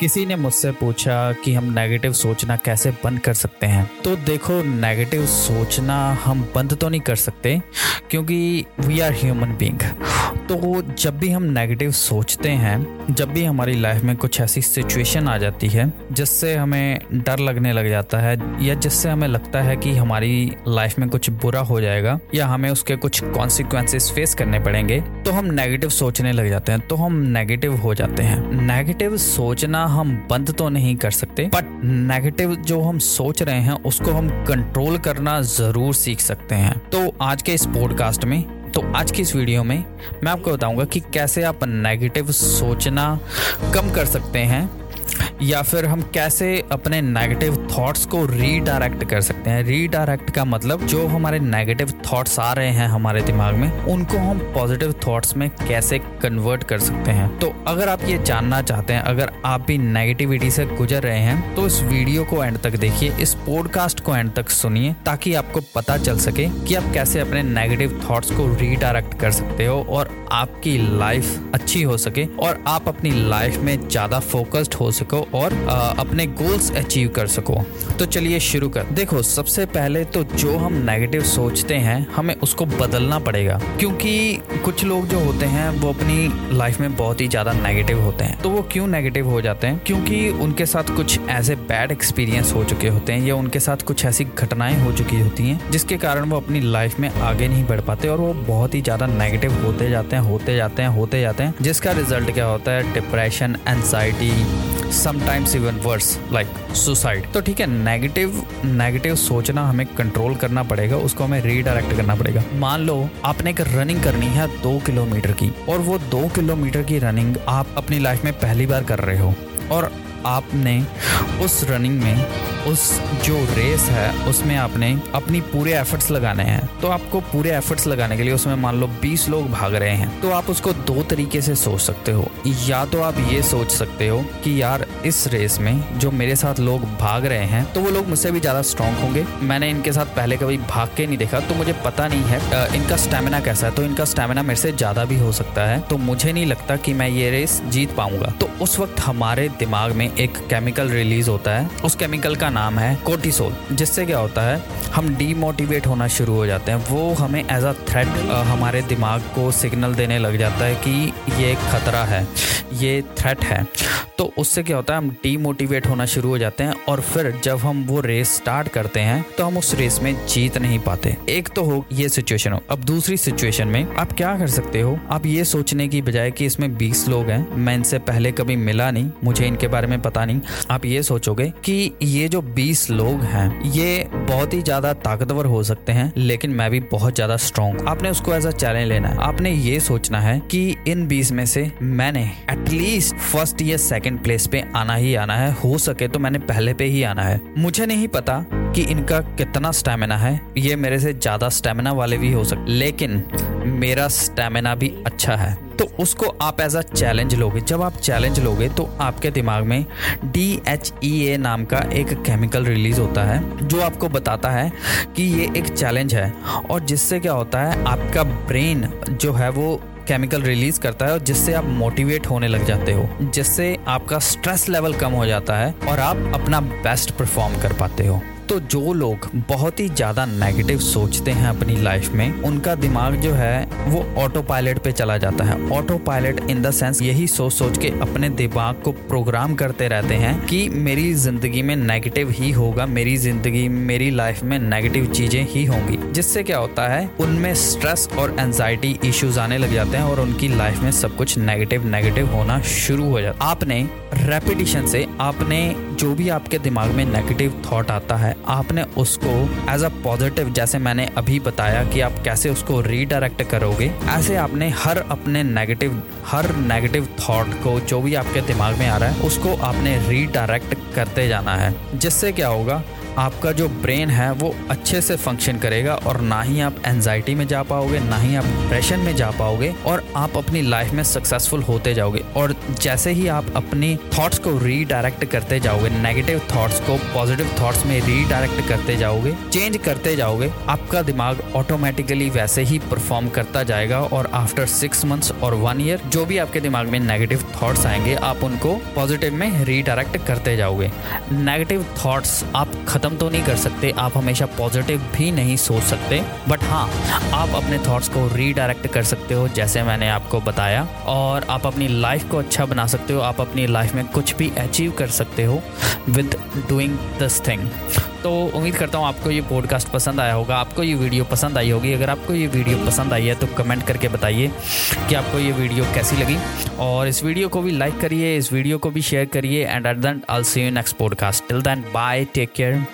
किसी ने मुझसे पूछा कि हम नेगेटिव सोचना कैसे बंद कर सकते हैं? तो देखो नेगेटिव सोचना हम बंद तो नहीं कर सकते, क्योंकि वी आर ह्यूमन बींग तो जब भी हम नेगेटिव सोचते हैं, जब भी हमारी लाइफ में कुछ ऐसी सिचुएशन आ जाती है, जिससे हमें डर लगने लग जाता है, या जिससे हमें लगता है कि हमारी लाइफ में कुछ बुरा हो जाएगा, या हमें उसके कुछ कॉन्सिक्वेंसेस फेस करने पड़ेंगे तो हम नेगेटिव सोचने लग जाते हैं तो हम नेगेटिव हो जाते हैं। नेगेटिव सोचना हम बंद तो नहीं कर सकते बट नेगेटिव जो हम सोच रहे हैं, उसको हम कंट्रोल करना ज़रूर सीख सकते हैं। तो आज के इस पॉडकास्ट में तो आज की इस वीडियो में मैं आपको बताऊँगा कि कैसे आप नेगेटिव सोचना कम कर सकते हैं। या फिर हम कैसे अपने नेगेटिव थॉट्स को रीडायरेक्ट कर सकते हैं? रीडायरेक्ट का मतलब जो हमारे नेगेटिव थॉट्स आ रहे हैं हमारे दिमाग में, उनको हम पॉजिटिव थॉट्स में कैसे कन्वर्ट कर सकते हैं? तो अगर आप ये जानना चाहते हैं, अगर आप भी नेगेटिविटी से गुजर रहे हैं तो इस वीडियो को एंड तक देखिए, इस पॉडकास्ट को एंड तक सुनिए, ताकि आपको पता चल सके कि आप कैसे अपने नेगेटिव थॉट्स को रीडायरेक्ट कर सकते हो और आपकी लाइफ अच्छी हो सके और आप अपनी लाइफ में ज़्यादा फोकस्ड हो सको और अपने गोल्स अचीव कर सको। तो चलिए शुरू कर। देखो, सबसे पहले तो जो हम नेगेटिव सोचते हैं, हमें उसको बदलना पड़ेगा। क्योंकि कुछ लोग जो होते हैं, वो अपनी लाइफ में बहुत ही ज़्यादा नेगेटिव होते हैं। तो वो क्यों नेगेटिव हो जाते हैं? क्योंकि उनके साथ कुछ ऐसे बैड एक्सपीरियंस हो चुके होते हैं, या उनके साथ कुछ ऐसी घटनाएँ हो चुकी होती हैं, जिसके कारण वो अपनी लाइफ में आगे नहीं बढ़ पाते और वो बहुत ही ज़्यादा नेगेटिव होते जाते हैं, होते जाते हैं, होते जाते हैं। जिसका रिज़ल्ट क्या होता है? Depression anxiety sometimes even worse like suicide तो ठीक है नेगेटिव नेगेटिव सोचना हमें कंट्रोल करना पड़ेगा, उसको हमें रीडायरेक्ट करना पड़ेगा। मान लो, आपने एक रनिंग करनी है दो किलोमीटर की, और वो दो किलोमीटर की रनिंग आप अपनी लाइफ में पहली बार कर रहे हो, और आपने उस रनिंग में उस जो रेस है, उसमें आपने अपनी पूरे एफर्ट्स लगाने हैं। तो आपको पूरे एफर्ट्स लगाने के लिए उसमें मान लो 20 लोग भाग रहे हैं। तो आप उसको दो तरीके से सोच सकते हो। या तो आप ये सोच सकते हो कि यार, इस रेस में जो मेरे साथ लोग भाग रहे हैं तो वो लोग मुझसे भी ज़्यादा स्ट्रांग होंगे। मैंने इनके साथ पहले कभी भाग के नहीं देखा तो मुझे पता नहीं है इनका स्टेमिना कैसा है। तो इनका स्टेमिना मेरे से ज़्यादा भी हो सकता है। तो मुझे नहीं लगता कि मैं ये रेस जीत पाऊँगा। तो उस वक्त हमारे दिमाग में एक केमिकल रिलीज़ होता है। उस केमिकल का नाम है कोटिसोल जिससे क्या होता है, हम डीमोटिवेट होना शुरू हो जाते हैं। वो हमें एज अ थ्रेट हमारे दिमाग को सिग्नल देने लग जाता है कि ये खतरा है। ये थ्रेट है। तो उससे क्या होता है, हम डीमोटिवेट होना शुरू हो जाते हैं और फिर जब हम वो रेस स्टार्ट करते हैं तो हम उस रेस में जीत नहीं पाते। एक तो हो ये सिचुएशन हो। अब दूसरी सिचुएशन में आप क्या कर सकते हो? आप ये सोचने की बजाय कि इसमें 20 लोग हैं, मैं इनसे पहले कभी मिला नहीं, मुझे इनके बारे में पता नहीं। आप ये सोचोगे कि ये जो 20 लोग हैं, ये बहुत ही ज़्यादा ताकतवर हो सकते हैं, लेकिन मैं भी बहुत ज़्यादा स्ट्रॉन्ग आपने उसको एज अ चैलेंज लेना है। आपने ये सोचना है कि इन 20 में से मैंने एटलीस्ट फ़र्स्ट या सेकंड प्लेस पे आना ही आना है। हो सके तो मैंने पहले पे ही आना है। मुझे नहीं पता कि इनका कितना स्टेमिना है। ये मेरे से ज़्यादा स्टेमिना वाले भी हो सकते लेकिन मेरा स्टेमिना भी अच्छा है। तो उसको आप एज अ चैलेंज लोगे। जब आप चैलेंज लोगे तो आपके दिमाग में डी एच ई ए नाम का एक केमिकल रिलीज़ होता है, जो आपको बताता है कि ये एक चैलेंज है। और जिससे क्या होता है, आपका ब्रेन जो है वो केमिकल रिलीज़ करता है और जिससे आप मोटिवेट होने लग जाते हो, जिससे आपका स्ट्रेस लेवल कम हो जाता है और आप अपना बेस्ट परफॉर्म कर पाते हो। तो जो लोग बहुत ही ज़्यादा नेगेटिव सोचते हैं अपनी लाइफ में, उनका दिमाग जो है, वो ऑटो पायलट पे चला जाता है। Autopilot in the sense यही सोच सोच के अपने दिमाग को प्रोग्राम करते रहते हैं कि मेरी ज़िंदगी में नेगेटिव ही होगा, मेरी ज़िंदगी, मेरी लाइफ में नेगेटिव चीज़ें ही होंगी। जिससे क्या होता है, उनमें स्ट्रेस और एनजाइटी इश्यूज़ आने लग जाते हैं और उनकी लाइफ में सब कुछ नेगेटिव नेगेटिव होना शुरू हो जाता आपने रेपिटेशन से, आपने जो भी आपके दिमाग में नेगेटिव थॉट आता है आपने उसको एज अ पॉजिटिव जैसे मैंने अभी बताया कि आप कैसे उसको रीडायरेक्ट करोगे, ऐसे आपने हर अपने नेगेटिव हर नेगेटिव थॉट को, जो भी आपके दिमाग में आ रहा है, उसको आपने रीडायरेक्ट करते जाना है। जिससे क्या होगा आपका जो ब्रेन है वो अच्छे से फ़ंक्शन करेगा और ना ही आप एनजाइटी में जा पाओगे, ना ही आप डिप्रेशन में जा पाओगे और आप अपनी लाइफ में सक्सेसफुल होते जाओगे। और जैसे ही आप अपनी थॉट्स को रीडायरेक्ट करते जाओगे नेगेटिव थॉट्स को पॉजिटिव थॉट्स में रीडायरेक्ट करते जाओगे चेंज करते जाओगे, आपका दिमाग ऑटोमेटिकली वैसे ही परफॉर्म करता जाएगा और आफ्टर सिक्स मंथ्स और वन ईयर जो भी आपके दिमाग में नेगेटिव थॉट्स आएँगे, आप उनको पॉजिटिव में रीडायरेक्ट करते जाओगे। नेगेटिव थॉट्स आप ख़त्म तो नहीं कर सकते, आप हमेशा पॉजिटिव भी नहीं सोच सकते बट हाँ आप अपने थॉट्स को रीडायरेक्ट कर सकते हो, जैसे मैंने आपको बताया, और आप अपनी लाइफ को अच्छा बना सकते हो, आप अपनी लाइफ में कुछ भी अचीव कर सकते हो विद डूइंग दिस थिंग तो उम्मीद करता हूँ आपको ये पॉडकास्ट पसंद आया होगा, आपको ये वीडियो पसंद आई होगी, अगर आपको ये वीडियो पसंद आई है तो कमेंट करके बताइए कि आपको ये वीडियो कैसी लगी, और इस वीडियो को भी लाइक करिए, इस वीडियो को भी शेयर करिए and at then I see you next podcast till then bye take care